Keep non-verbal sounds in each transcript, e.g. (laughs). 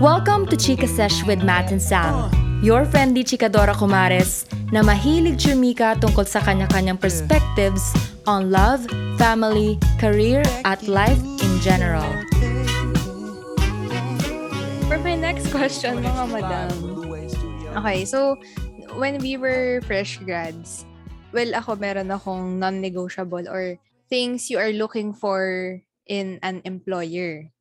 Welcome to Chika Sesh with Matt and Sam, your friendly chikadora kumares na mahilig chumika tungkol sa kanya-kanyang perspectives on love, family, career, at life in general. For my next question, mga madam. Okay, so when we were fresh grads, well, ako meron akong non-negotiable or things you are looking for in an employer.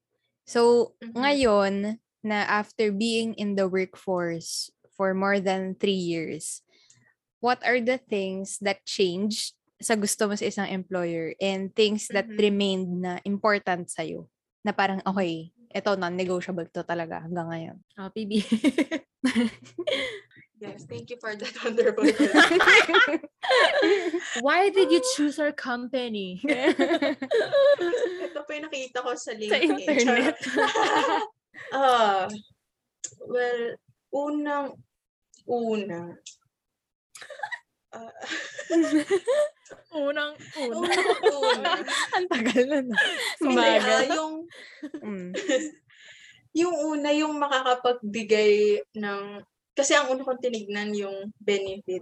So, Mhm. ngayon, na after being in the workforce for more than three years, what are the things that changed sa gusto mo sa isang employer and things that Mhm. remained na important sa'yo? Na parang, okay, eto non-negotiable to talaga hanggang ngayon. Oh, PB. (laughs) Yes, thank you for that (laughs) wonderful. Why did you (laughs) choose our company? Ito po yung nakita ko sa LinkedIn. internet. Ah, well, unang una. ah, (laughs) Unang unang una. Ang tagal na no? Hindi, ah, Bagal. yung, Mm. (laughs) yung una, yung makakapagbigay ng, kasi ang una kong tinignan yung benefit.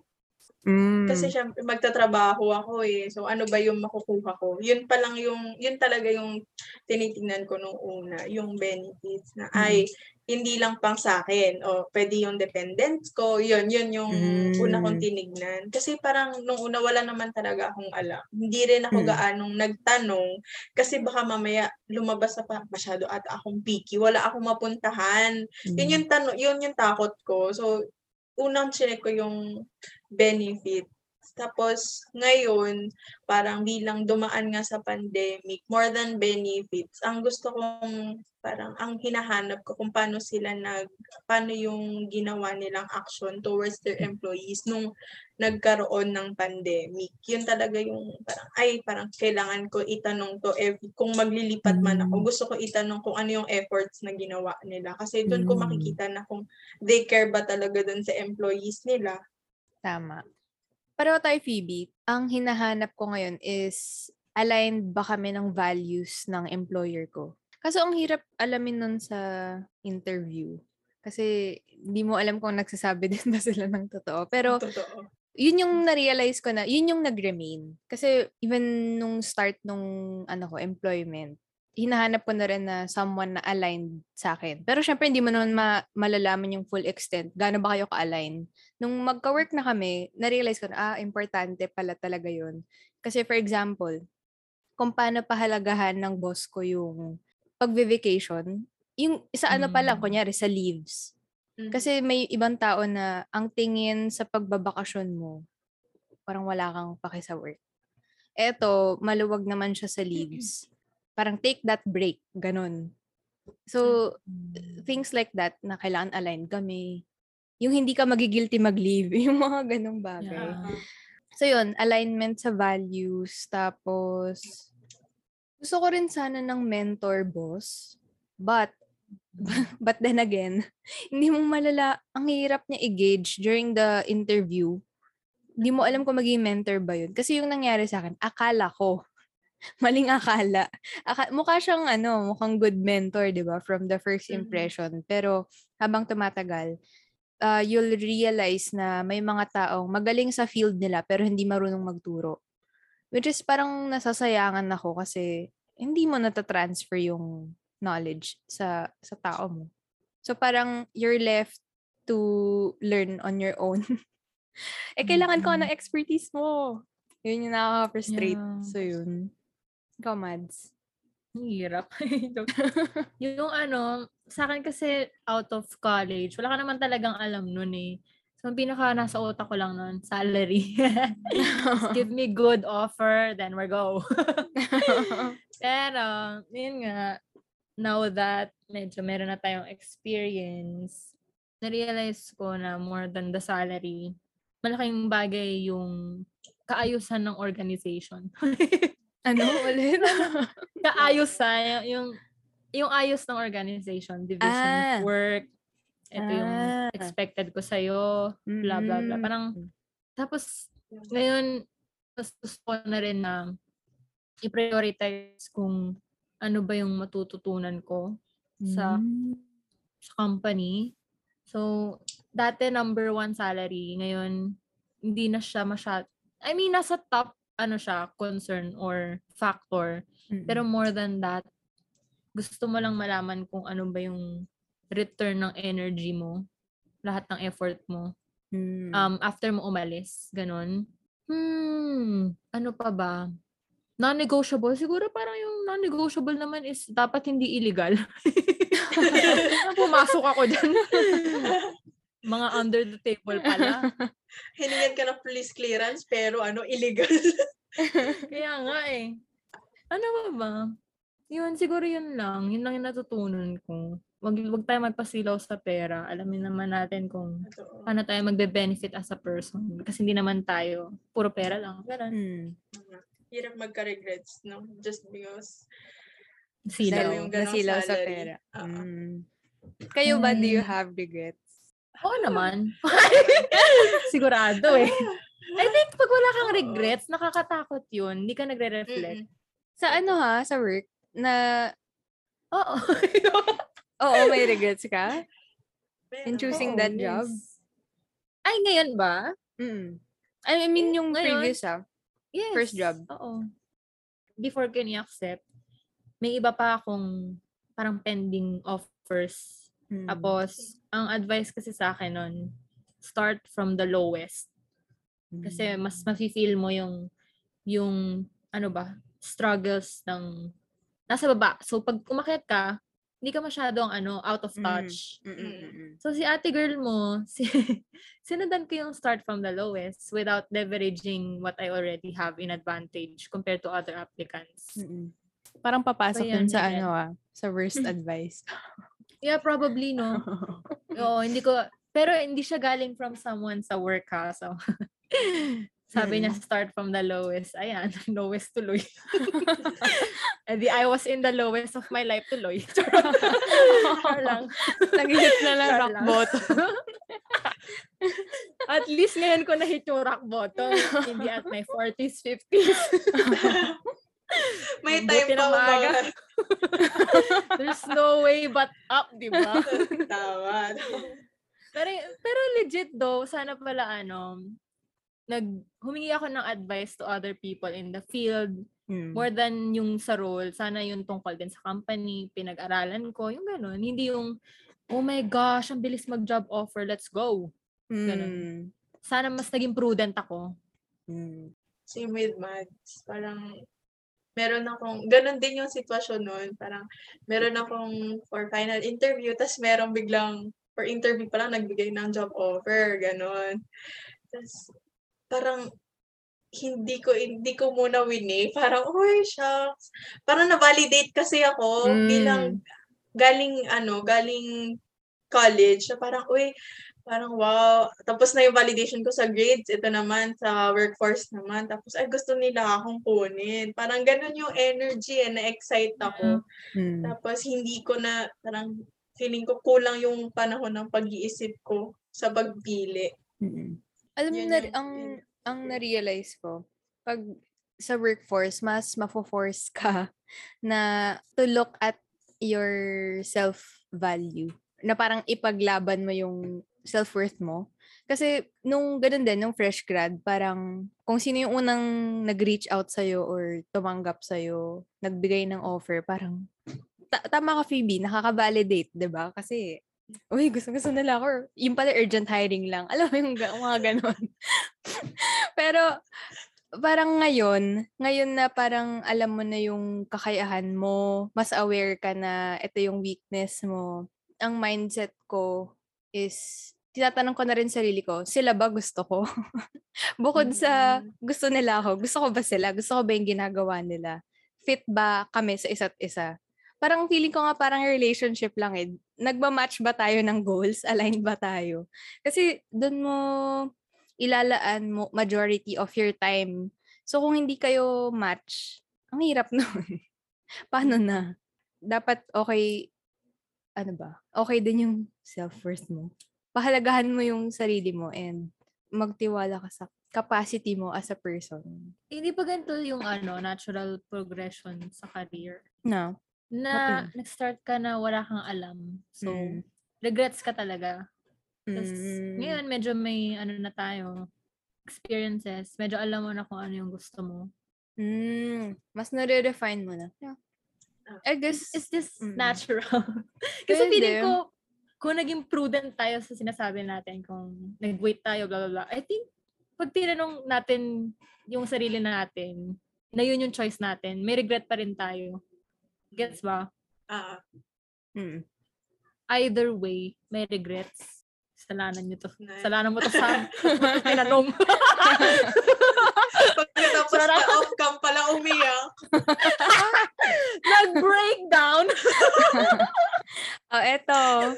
Mm. Kasi syempre, magtatrabaho ako eh. So, ano ba yung makukuha ko? Yun pa lang yung, yun talaga yung tinitingnan ko nung una, yung benefits na, ay, hindi lang pang sa akin. O, pwede yung dependents ko. Yun, yun yung Mm. una kong tinignan. Kasi parang nung una, wala naman talaga akong alam. Hindi rin ako Mm. gaanong nagtanong. Kasi baka mamaya lumabas na pa masyado at akong picky. Wala akong mapuntahan. Yun yung tanong, yun yung takot ko. So, unang chinek ko yung benefit. Tapos, ngayon, parang bilang dumaan nga sa pandemic, more than benefits, ang gusto kong, parang, ang hinahanap ko kung paano sila nag, paano yung ginawa nilang action towards their employees nung nagkaroon ng pandemic. Yun talaga yung, parang, ay, parang kailangan ko itanong to every, kung maglilipat man ako, Mm. gusto ko itanong kung ano yung efforts na ginawa nila. Kasi doon ko Mm. makikita na kung they care ba talaga doon sa employees nila. Tama. Pero tayo, Phoebe, ang hinahanap ko ngayon is aligned ba kami ng values ng employer ko? Kaso ang hirap alamin nun sa interview. Kasi hindi mo alam kung nagsasabi (laughs) din ba sila ng totoo. Pero Totoo. yun yung na-realize ko na, yun yung nag-remain. Kasi even nung start nung ano ko, employment, hinahanap ko na rin na someone na aligned sa akin. Pero syempre, hindi mo naman ma- malalaman yung full extent. Gaano ba kayo ka-align? Nung magka-work na kami, na-realize ko na, ah, importante pala talaga yun. Kasi for example, kung paano pahalagahan ng boss ko yung pag-vacation, yung sa ano pa lang, Mm. kunyari, sa leaves. Mhm. Kasi may ibang tao na ang tingin sa pagbabakasyon mo, parang wala kang paki sa work. Eto, maluwag naman siya sa leaves. Parang take that break, ganun. So, things like that na kailangan align kami. Yung hindi ka magigilty mag-leave, (laughs) yung mga ganung bagay. Yeah. So yun, alignment sa values. Tapos, gusto ko rin sana ng mentor boss. But, (laughs) but then again, (laughs) hindi mo malala, ang hirap niya i-gauge during the interview. Hindi mo alam kung maging mentor ba yun. Kasi yung nangyari sa akin, akala ko. (laughs) Maling akala. Aka- mukha siyang ano, mukhang good mentor, di ba? From the first Mhm. impression. Pero habang tumatagal, uh, you'll realize na may mga taong magaling sa field nila pero hindi marunong magturo. Which is parang nasasayangan ako kasi hindi mo natatransfer yung knowledge sa sa tao mo. So parang you're left to learn on your own. (laughs) eh kailangan ko ng expertise mo. Yun yung nakaka-frustrate. Yeah. So yun. Ikaw, Mads. Hirap. (laughs) (laughs) yung ano, sa akin kasi out of college, wala ka naman talagang alam nun eh. So, ang pinaka nasa utak ko lang nun, salary. (laughs) Give me good offer, then we go. Pero, yun nga, now that medyo meron na tayong experience, na-realize ko na more than the salary, malaking bagay yung kaayusan ng organization. Ano (laughs) ulit? kaayusan, (laughs) yung yung ayos ng organization, division Ah. of work, ito yung Ah. expected ko sa'yo, blah, blah, blah. Mm. Parang, tapos, ngayon, mas gusto na rin na i-prioritize kung ano ba yung matututunan ko sa Mm. sa company. So, dati number one salary. Ngayon, hindi na siya masyad... I mean, nasa top, ano siya, concern or factor. Pero more than that, gusto mo lang malaman kung ano ba yung return ng energy mo, lahat ng effort mo, Mm. um, after mo umalis. Ganon. Hmm, ano pa ba? Non-negotiable. Siguro parang yung non-negotiable naman is dapat hindi illegal. (laughs) (laughs) Pumasok ako dyan. (laughs) Mga under the table pala. (laughs) Hiningan ka ng police clearance pero ano, illegal. (laughs) Kaya nga eh. Ano ba ba? Yun, siguro yun lang. Yun lang yung natutunan ko. Wag, wag tayo magpasilaw sa pera. Alamin naman natin kung Totoo. paano tayo magbe-benefit as a person. Kasi hindi naman tayo, puro pera lang. Ganun. Mm. Hirap magka-regrets, no? Just because Silaw. Nasilaw sa pera. Mm. Kayo ba, do you Mm. have regrets? Oo naman. (laughs) Sigurado eh. I think pag wala kang regrets, nakakatakot yun. Hindi ka nagre-reflect. Mm-mm. Sa ano ha, sa work, na, Oo. oo, may regrets ka? In choosing Oo, that yes. job? Ay, ngayon ba? Mm. I mean, yung Ngayon? previous ah. Yes. First job. Oo. Before ko ni-accept, may iba pa akong parang pending offers. Mm. Tapos, ang advice kasi sa akin nun, start from the lowest. Kasi Mm. mas mafe-feel mo yung, yung, ano ba, struggles ng, nasa baba. So, pag umakyat ka, hindi ka masyadong, ano, out of Mm. touch. Mm, mm, mm, mm. So, si ate girl mo, (laughs) si, sinundan ko yung start from the lowest without leveraging what I already have in advantage compared to other applicants. Mm-mm. Parang papasok So, dun yan, sa ganyan. ano ah, sa worst (laughs) advice. Yeah, probably, no? (laughs) Oo, hindi ko, pero hindi siya galing from someone sa work ha. So, (laughs) sabi niya start from the lowest. Ayan, (laughs) lowest tuloy. And di I was in the lowest of my life tuloy. Char lang. Nag-hit na lang Char rock lang. bottom. At least ngayon ko na-hit yung rock bottom. hindi at my 40s, 50s. (laughs) May time pa umaga. (laughs) There's no way but up, di ba? (laughs) Tama. Pero, pero legit though, sana pala ano, nag, humingi ako ng advice to other people in the field, Mm. more than yung sa role, sana yung tungkol din sa company, pinag-aralan ko, yung ganun. Hindi yung, oh my gosh, ang bilis mag-job offer, let's go. ganun. Mm. Sana mas naging prudent ako. Mm. Same with maths. Parang, meron akong, ganun din yung sitwasyon nun. Parang, meron akong for final interview, tas meron biglang, for interview pa lang, nagbigay ng job offer, ganun. Tas, parang, hindi ko hindi ko muna winning. Parang, uy, shucks. Parang na-validate kasi ako Mm. bilang galing, ano, galing college. Na parang, uy, parang wow. Tapos na yung validation ko sa grades. Ito naman, sa workforce naman. Tapos, ay, gusto nila akong kunin. Parang ganun yung energy eh, na-excite ako. Mm. Tapos, hindi ko na, parang, feeling ko kulang yung panahon ng pag-iisip ko sa pagpili. Mm. Alam mo na, yung- ang, yun. ang na-realize ko, pag sa workforce, mas mafo-force (laughs) ka na to look at your self-value. Na parang ipaglaban mo yung self-worth mo. Kasi nung ganun din, nung fresh grad, parang kung sino yung unang nag-reach out sa'yo or tumanggap sa'yo, nagbigay ng offer, parang ta- tama ka Phoebe, nakaka-validate, ba? Kasi uy, gusto gusto nila ako. Yung pala urgent hiring lang. (laughs) Alam mo yung ga- mga ganon. (laughs) Pero parang ngayon, ngayon na parang alam mo na yung kakayahan mo, mas aware ka na ito yung weakness mo. Ang mindset ko is tinatanong ko na rin sarili ko, sila ba gusto ko? (laughs) Bukod sa Mm. gusto nila ako, gusto ko ba sila? Gusto ko ba yung ginagawa nila? Fit ba kami sa isa't isa? Parang feeling ko nga parang relationship lang eh. Nagma-match ba tayo ng goals? (laughs) Aligned ba tayo? Kasi doon mo ilalaan mo majority of your time. So kung hindi kayo match, ang hirap (laughs) nun. Paano na? Dapat okay, ano ba? Okay din yung self-worth mo. Pahalagahan mo yung sarili mo and magtiwala ka sa capacity mo as a person. Hindi pa ganito yung ano, natural progression sa career. No. Na nag-start ka na wala kang alam. So, Mm. regrets ka talaga. Tas Mm. ngayon medyo may ano na tayo, experiences. Medyo alam mo na kung ano yung gusto mo. Mm, mas nare-refine mo na. Yeah. Ah. I guess, Is this Mm. natural? (laughs) Kasi feeling Pwede. ko, kung naging prudent tayo sa sinasabi natin, kung nag-wait tayo, blah, blah, blah, I think, pag tinanong natin yung sarili natin, na yun yung choice natin, may regret pa rin tayo. Gets ba? Ah, mm. Either way, may regrets. Kasalanan nyo to. Nice. Kasalanan mo to sa (laughs) tinanong. pagkatapos na off-cam pala umiyak. (laughs) Nag-breakdown. (laughs) Oh, eto.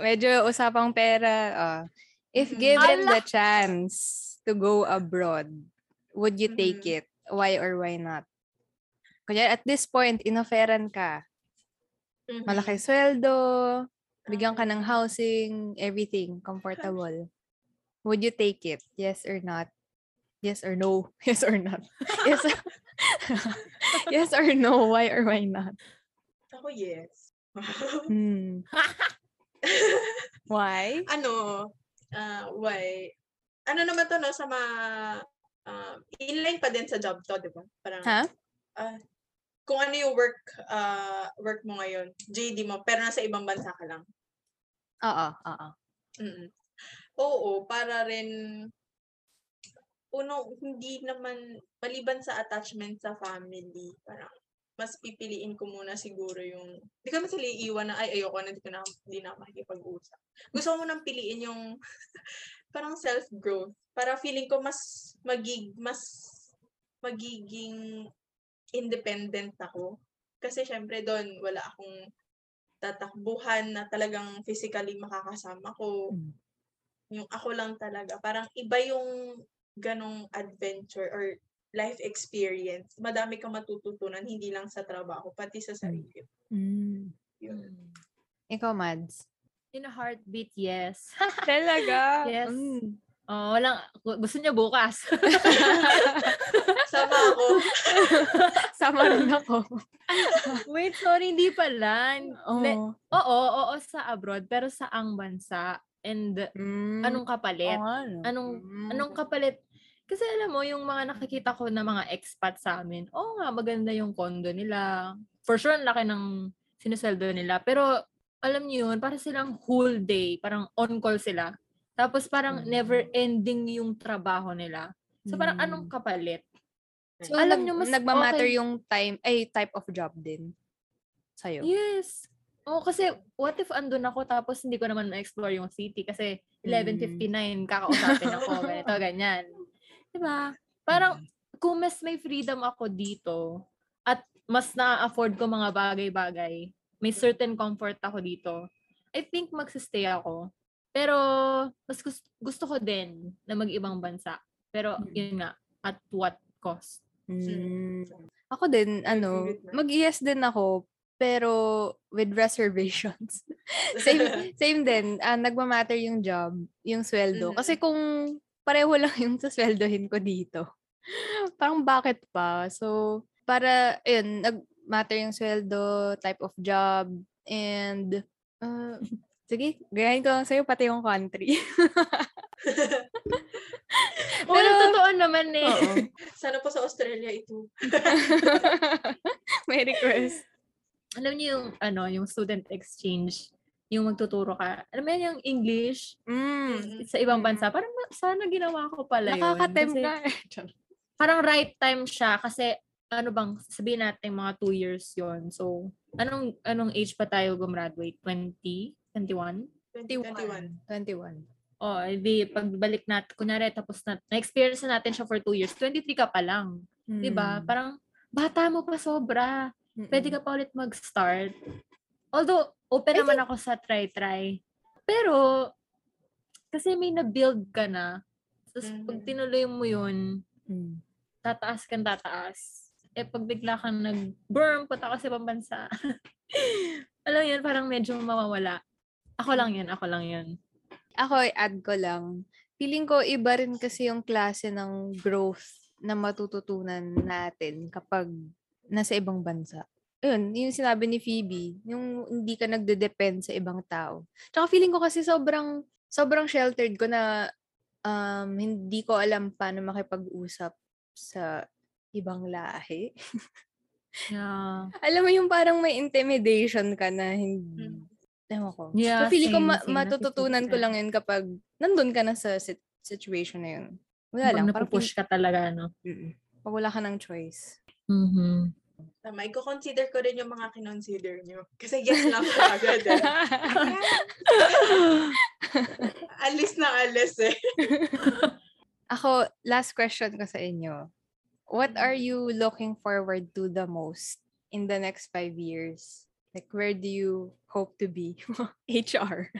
Medyo usapang pera. Oh. If given Ala. the chance to go abroad, would you take it? Why or why not? Kaya at this point, inoferan ka. Malaki sweldo, bigyan ka ng housing, everything, comfortable. (laughs) Would you take it? Yes or not? Yes or no? (laughs) Yes or not? Yes. (laughs) yes or no? Why or why not? Ako, yes. Hmm. (laughs) Why? ano, ah, why? Ano naman to, no, sa mga, uh, inline pa din sa job to, di ba? Parang, Ha? ah, kung ano yung work, ah, work mo ngayon, JD mo, pero nasa ibang bansa ka lang. Oo, oo. Mm. Oo, para rin uno hindi naman maliban sa attachment sa family, parang mas pipiliin ko muna siguro yung hindi ko naman sila iiwan na ay ayoko na hindi ko na hindi na makikipag-usap. Gusto ko munang piliin yung (laughs) parang self-growth para feeling ko mas magig mas magiging independent ako. Kasi syempre doon wala akong tatakbuhan na talagang physically makakasama ko Mm. yung ako lang talaga. Parang iba yung ganong adventure or life experience. Madami kang matututunan, hindi lang sa trabaho, pati sa sarili. Mm. Yun. Ikaw, Mads? In a heartbeat, yes. (laughs) Talaga? Yes. Mm. Oh, walang, gu- gusto niya bukas. (laughs) Sama ako. (laughs) Sama rin ako. Wait, sorry, hindi pala. Le- Oo. Oo, oo, sa abroad, pero sa ang bansa. And Mm. anong kapalit? Oo nga, no? Anong, Mm. anong kapalit? Kasi alam mo, yung mga nakikita ko na mga expat sa amin, oo nga, maganda yung condo nila. For sure, ang laki ng sinusweldo nila. Pero, alam niyo yun, para silang whole day, parang on-call sila. Tapos parang Mm. never-ending yung trabaho nila. So, parang Mm. anong kapalit? So, alam nyo, mas nagmamatter okay. yung time, ay, type of job din sa'yo. Yes. Oo, kasi what if andun ako tapos hindi ko naman ma-explore yung city kasi 11.59 kakausapin ako, ganito, (laughs) ganyan. Diba? Parang kung mas may freedom ako dito at mas na-afford ko mga bagay-bagay, may certain comfort ako dito, I think magsistay ako. Pero mas gusto, gusto ko din na mag-ibang bansa. Pero Mm. yun nga, at what cost? Mm. Ako din, ano, mag-yes din ako, pero with reservations. (laughs) same, (laughs) same din, ah, nagmamatter yung job, yung sweldo. Kasi kung pareho lang (laughs) yung sasweldohin ko dito, parang bakit pa? So, para, yun, nag-matter yung sweldo, type of job, and, uh, (laughs) sige, gayahin ko lang sa'yo, pati yung country. (laughs) Pero, Pero- totoo naman eh. Oo. Sana po sa Australia ito. May request. alam niyo yung ano, yung student exchange, yung magtuturo ka. Alam mo yan yung English Mm. sa ibang bansa. Parang sana ginawa ko pala yun. Nakakatem Kasi ka. (laughs) Parang right time siya kasi ano bang sabihin natin mga two years yon So, anong anong age pa tayo gumraduate? 20? 21? 21. 21. O, edi pagbalik natin, kunyari tapos na, na-experience na natin siya for two years, 23 ka pa lang. Mm. 'di ba Parang, bata mo pa sobra. pwede ka pa ulit mag-start. Although, open I naman ako sa try-try. Pero, kasi may na-build ka na. Tapos, pag Mhm. tinuloy mo yun, Mm. tataas kang tataas. Eh, pag bigla kang nag-burn, punta ka sa ibang bansa. (laughs) Alam yun, parang medyo mawawala. Ako lang yun, ako lang yun. Ako, add ko lang. Feeling ko iba rin kasi yung klase ng growth na matututunan natin kapag nasa ibang bansa. Yun, yung sinabi ni Phoebe, yung hindi ka nagde-depend sa ibang tao. Tsaka feeling ko kasi sobrang, sobrang sheltered ko na um, hindi ko alam paano makipag-usap sa ibang lahi. Yeah. (laughs) alam mo yung parang may intimidation ka na hindi, Mm. ewan ko. Yeah, so feeling ko same, ma- same. matututunan ko Nasa-sense lang yun kapag nandun ka na sa sit- situation na yun. Wala lang. Pag Parang napupush ka talaga, no? Mm-mm. Pag wala ka ng choice. Mhm. Tama, i-consider ko rin yung mga kinonsider nyo. Kasi yes lang ko agad eh. (laughs) alis na alis eh. (laughs) Ako, last question ko sa inyo. What are you looking forward to the most in the next five years? Like, where do you hope to be? (laughs) HR.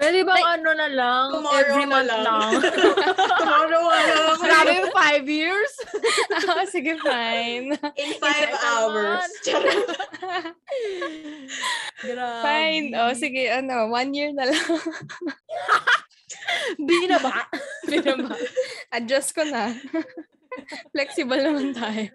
Pwede bang Like, ano na lang? tomorrow every na month lang. lang. (laughs) Tomorrow ano. Grabe yung five years? oh, sige, fine. In five Five hours. Grabe. fine. Oh, sige, ano, one year na lang. (laughs) Di na ba? (laughs) Pinaba. Adjust ko na. Flexible naman tayo.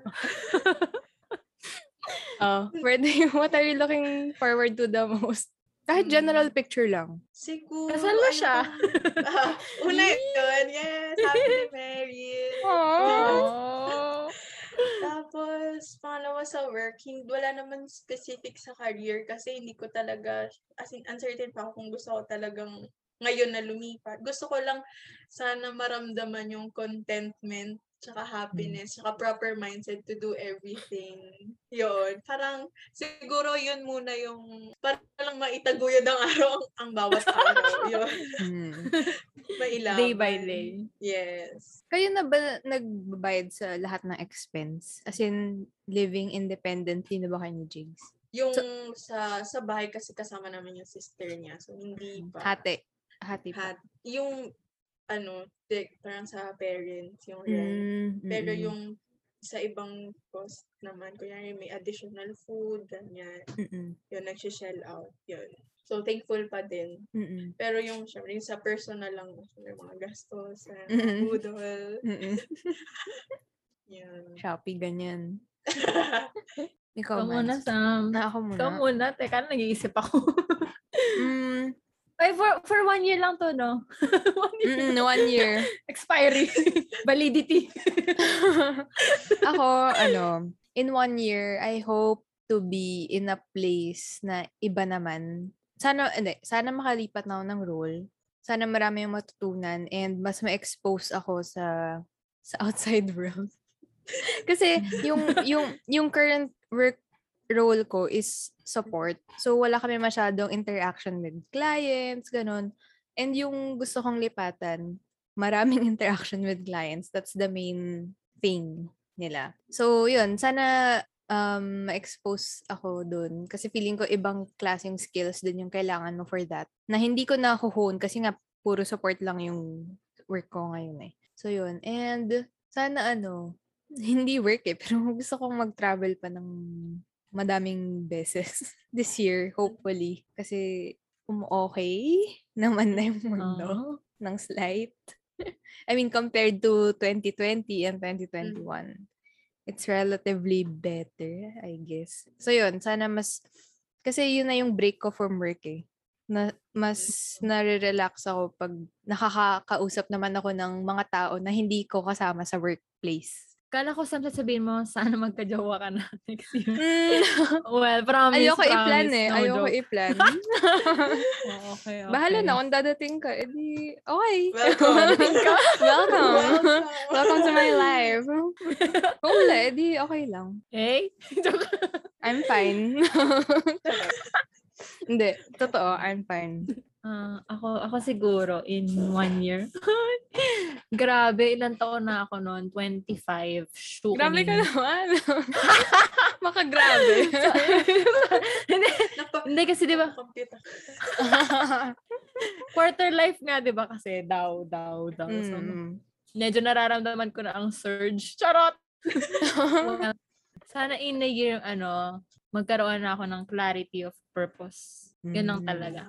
oh, where do you, what are you looking forward to the most? Kahit general picture lang. Siguro. Kasal mo ano siya? (laughs) Ah, una yun. Yes. Happy married. Oh. (laughs) Tapos, pangalawa sa work, hindi, wala naman specific sa career kasi hindi ko talaga, as in, uncertain pa ako kung gusto ko talagang ngayon na lumipat. Gusto ko lang sana maramdaman yung contentment tsaka happiness, tsaka proper mindset to do everything. Yun. Parang, siguro yun muna yung, para lang maitaguyod ang araw ang, ang bawat araw. (laughs) Yun. Hmm. (laughs) Mailaman. Day by day. Yes. Kayo na ba nagbabayad sa lahat ng expense? As in, living independently na ba kayo ni Jigs? Yung sa sa bahay kasi kasama namin yung sister niya. So, hindi pa. Hati. Hati pa. Hat. Yung, ano, di, parang sa parents, yung rent. Mm, Pero yung sa ibang cost naman, kunyari may additional food, ganyan. Mm-mm. Yun, nagsishell out. Yun. So, thankful pa din. Mm-mm. Pero yung, syempre, yung sa personal lang, syempre, mga gastos, uh, Mm-mm. food, all, (laughs) Mm-mm. (laughs) yun. Shopee, ganyan. (laughs) Ikaw, Ikaw muna. Sam. Na ako muna. Ikaw muna. Teka, nag-iisip ako. Mm, Ay, for, for one year lang to, no? (laughs) one year. mm-mm, one year. (laughs) Expiry. (laughs) Validity. ako, ano, in one year, I hope to be in a place na iba naman. Sana, hindi, sana makalipat na ako ng role. Sana marami yung matutunan and mas ma-expose ako sa sa outside world. Kasi yung yung yung current work role ko is support. So wala kami masyadong interaction with clients, ganun. And yung gusto kong lipatan, maraming (laughs) interaction with clients. That's the main thing nila. So, yun. Sana um, ma-expose ako dun. Kasi feeling ko ibang klaseng skills din yung kailangan mo for that. Na hindi ko nakuhone kasi nga puro support lang yung work ko ngayon eh. So, yun. And sana ano, (laughs) hindi work eh. Pero gusto kong mag-travel pa ng madaming beses (laughs) this year, hopefully. Kasi um, okay (laughs) naman na yung mundo Oo. ng slight. (laughs) I mean, compared to 2020 and 2021, it's relatively better, I guess. So, yun. Sana mas... Kasi yun na yung break ko from work eh. Na, mas nare-relax ako pag nakakausap naman ako ng mga tao na hindi ko kasama sa workplace. Kala ko, Sam, sasabihin mo, sana magka-jowa ka na (laughs) next year. Mm. (laughs) well, promise, Ayoko i-plan promise. eh. No Ayoko joke. i-plan. (laughs) Oh, okay, okay. Bahala na kung dadating ka. Edi, okay. Welcome. Welcome. Welcome. Welcome to my life. Kung wala, edi okay lang. Hey? Joke. I'm fine. Hindi, totoo, I'm fine. Ah, ako, ako siguro, in one year. (laughs) Grabe, ilang taon na ako noon? 25. Shoot. Grabe ka naman. (laughs) Makagrabe. (laughs) hindi, Napa- hindi kasi, di ba, Computer. quarter life nga, di ba? Kasi daw, daw, daw. So, Mm. medyo nararamdaman ko na ang surge. Charot! Well, sana in a year, ano, magkaroon na ako ng clarity of purpose. Yun lang Mm. talaga.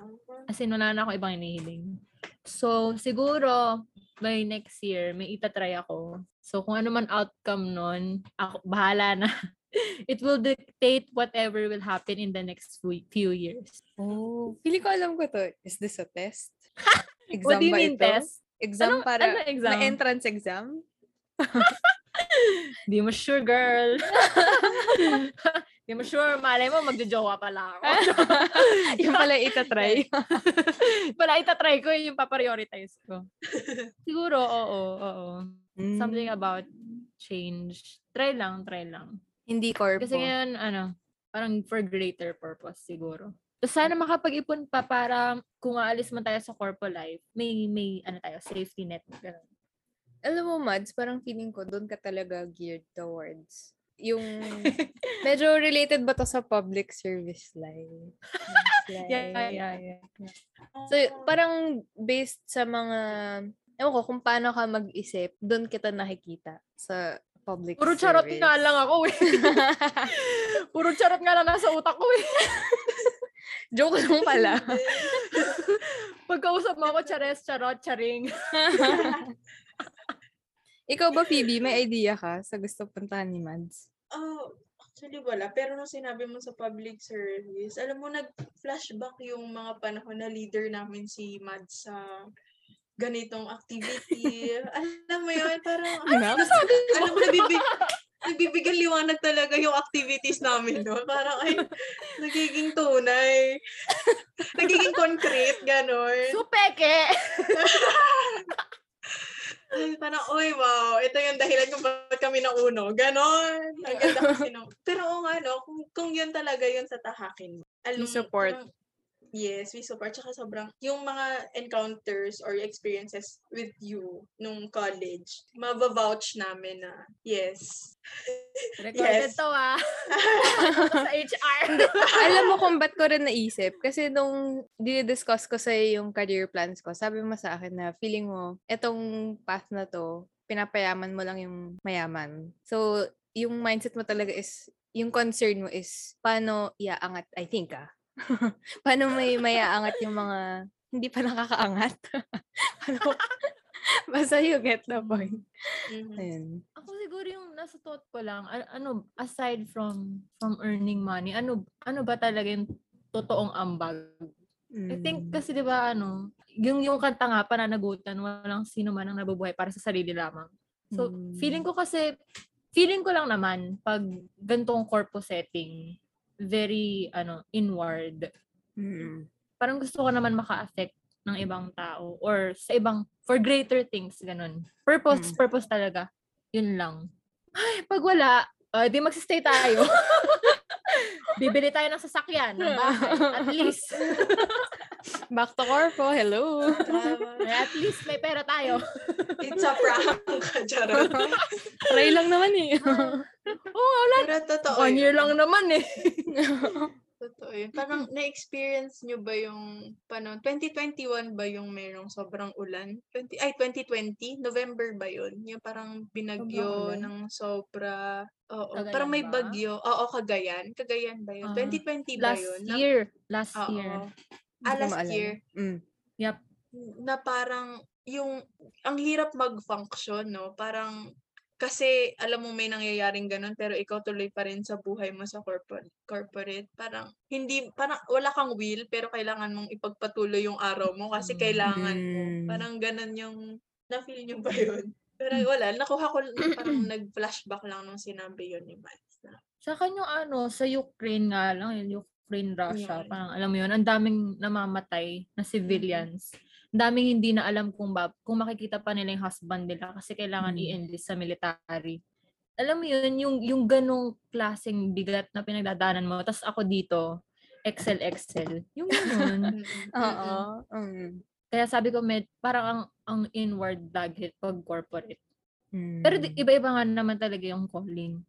As in, wala na ako ibang inihiling. So, siguro, by next year, may itatry ako. So, kung ano man outcome nun, ako, bahala na. (laughs) it will dictate whatever will happen in the next few, years. Oh, pili ko alam ko to. Is this a test? Exam (laughs) What do you mean ito? test? Exam Anong- para ano exam? na entrance exam? (laughs) Di mo sure, girl. Di mo sure. Malay mo, magjojowa pala ako. (laughs) yung pala itatry. (laughs) Pala itatry ko, yun yung paprioritize ko. (laughs) Siguro, oo, oo. Something Mm. about change. Try lang, try lang. Hindi corpo. Kasi ngayon, ano, parang for greater purpose siguro. Tapos sana makapag-ipon pa para kung aalis man tayo sa corpo life, may, may, ano tayo, safety net. Ganun. Alam mo, Mads, parang feeling ko doon ka talaga geared towards yung (laughs) medyo related ba to sa public service life? (laughs) Like, Yeah, yeah, yeah. So, parang based sa mga, ewan ko, kung paano ka mag-isip, doon kita nakikita sa public Puro charot service. nga lang ako eh. (laughs) Puro charot nga lang nasa utak ko eh. Joke lang pala. Pagkausap mo ako, chares, charot, charing. Ikaw ba, Phoebe, may (laughs) idea ka sa gusto puntahan ni Mads? Oh, actually wala. Pero nung sinabi mo sa public service, alam mo, nag-flashback yung mga panahon na leader namin si Mad sa ganitong activity. (laughs) alam mo yun, parang, Ano? alam mo, nabibig, nagbibigyan liwanag talaga yung activities namin, no? Parang, ay, nagiging tunay. (laughs) nagiging concrete, ganon. So, peke! Parang, oy, wow, ito yung dahilan kung bakit kami nauno. Ganon. Ang ganda kasi nung, pero oo nga, no, kung, kung yun talaga yun sa tahakin mo. Alam, support. parang- yes, we support. Tsaka sobrang, yung mga encounters or experiences with you nung college, mabavouch namin na, yes. (laughs) Recorded Yes. to ah. (laughs) sa HR. (laughs) Alam mo kung ba't ko rin naisip? Kasi nung dinidiscuss ko sa yung career plans ko, sabi mo sa akin na feeling mo, etong path na to, pinapayaman mo lang yung mayaman. So, yung mindset mo talaga is, yung concern mo is, paano iaangat, I think ah, (laughs) paano may mayaangat yung mga hindi pa nakakaangat? (laughs) Paano- (laughs) Basta you get the point. Mhm. Ayun. Ako siguro yung nasa thought ko lang, ano, aside from from earning money, ano ano ba talaga yung totoong ambag? I think Mm. kasi 'di ba ano, yung yung kanta nga pananagutan, walang sino man ang nabubuhay para sa sarili lamang. So, Mm. feeling ko kasi feeling ko lang naman pag gantong corpo setting, very ano, inward. Mm. Parang gusto ko naman maka-affect ng ibang tao or sa ibang for greater things ganun. Purpose, Mm. purpose talaga. Yun lang. Ay, pag wala, ah, di magsistay tayo. (laughs) Bibili tayo ng sasakyan, ng bahay. At least, (laughs) Back to corpo, hello. Tama. at least may pera tayo. (laughs) It's a prank, (laughs) charot. (laughs) Try lang naman eh. Oo, wala. Pero totoo One year lang naman eh. Totoo yun. Parang na-experience nyo ba yung, paano, 2021 ba yung mayroong sobrang ulan? 20, ay, 2020? November ba yun? Yung parang binagyo ulan? ng sobra. Oo, Cagayan parang may ba? bagyo. Oo, Cagayan. Cagayan ba yun? Ah, 2020 ba Last yun? Na- year. Last Oo. year. Ah, last maalala. year. Mm. Yep. na parang yung ang hirap mag-function, no? Parang kasi alam mo may nangyayaring ganun pero ikaw tuloy pa rin sa buhay mo sa corporate corporate parang hindi parang wala kang will pero kailangan mong ipagpatuloy yung araw mo kasi Mm. kailangan mo parang ganun yung na-feel nyo ba yun (laughs) pero wala nakuha ko parang (clears throat) nag-flashback lang nung sinabi yun ni Mads na Sa yung ano, sa Ukraine nga lang, yung Ukraine, Russia, Yun. parang alam mo yun, ang daming namamatay na civilians. Ang daming hindi na alam kung, ba, kung makikita pa nila yung husband nila kasi kailangan Mm. i-enlist sa military. Alam mo yun, yung, yung ganong klaseng bigat na pinagdadaanan mo. Tapos ako dito, Excel, Excel. Yung ganun. (laughs) Oo. Mm. Kaya sabi ko, med, parang ang, ang inward lagi pag corporate. Mm. Pero iba-iba nga naman talaga yung calling.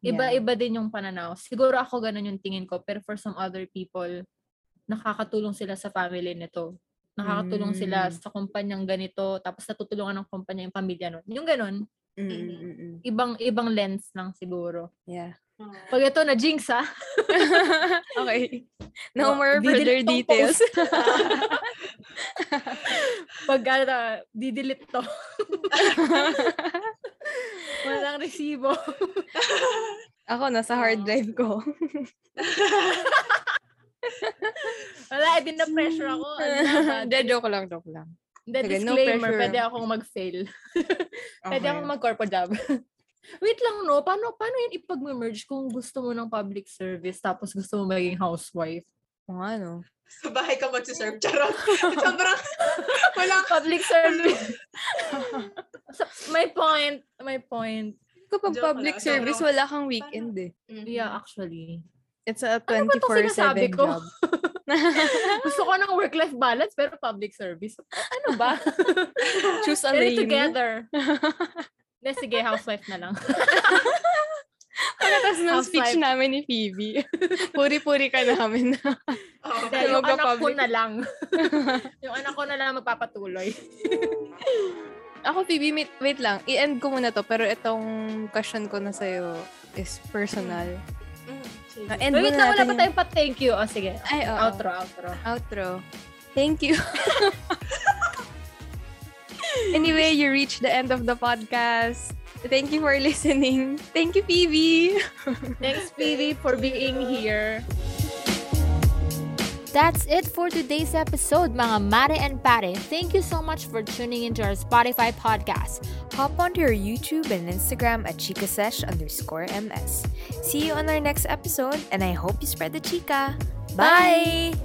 Iba-iba din yung pananaw. Siguro ako ganun yung tingin ko. Pero for some other people, nakakatulong sila sa family nito. Nakakatulong sila Mm. sa kumpanyang ganito. Tapos natutulungan ng kumpanya yung pamilya nun. Yung ganun. Mm, mm, mm, mm. Ibang ibang lens lang siguro. Yeah. Oo. Pag ito na jinx ha. (laughs) Okay. No Wa- more further details. (laughs) Pag ano, didelete to. (laughs) Walang resibo. Ako, nasa hard Oo. drive ko. (laughs) Wala, eh, din pressure ako. (laughs) Ano Hindi, joke lang, joke lang. Hindi, no disclaimer, pressure. pwede akong mag-fail. (laughs) Pwede Okay. akong mag-corpo job. Wait lang, no? Paano, paano yun ipag-merge kung gusto mo ng public service tapos gusto mo maging housewife? Oo nga, no? Sa bahay ka magsiserve. Charot. Sobrang, walang Public service. Sa- may point. May point. Kapag Joke public lang, service, wala kang weekend eh. Yeah, actually. It's a Ano ba 24-7 sinasabi ko? job. (laughs) Gusto ko ng work-life balance pero public service. Ano ba? (laughs) Choose a lane. together. (laughs) Hindi, sige, housewife na lang. Pagkatas ng speech Housewife. namin ni Phoebe, puri-puri ka namin. Oo. Kaya yung anak ko na lang. yung anak ko na lang magpapatuloy. Ako, Phoebe, wait, wait lang. I-end ko muna to, pero itong question ko na sa'yo is personal. Mm, sige. Uh, end Wait, muna na wala pa tayong pa-thank you. O, sige. Ay, oo. Outro, outro. Outro. Thank you. (laughs) anyway, you reached the end of the podcast. Thank you for listening. Thank you, Phoebe. Thanks, Phoebe, for being here. That's it for today's episode, mga Mare and Pare. Thank you so much for tuning into our Spotify podcast. Hop onto your YouTube and Instagram at chikasesh underscore ms. See you on our next episode, and I hope you spread the chica. Bye!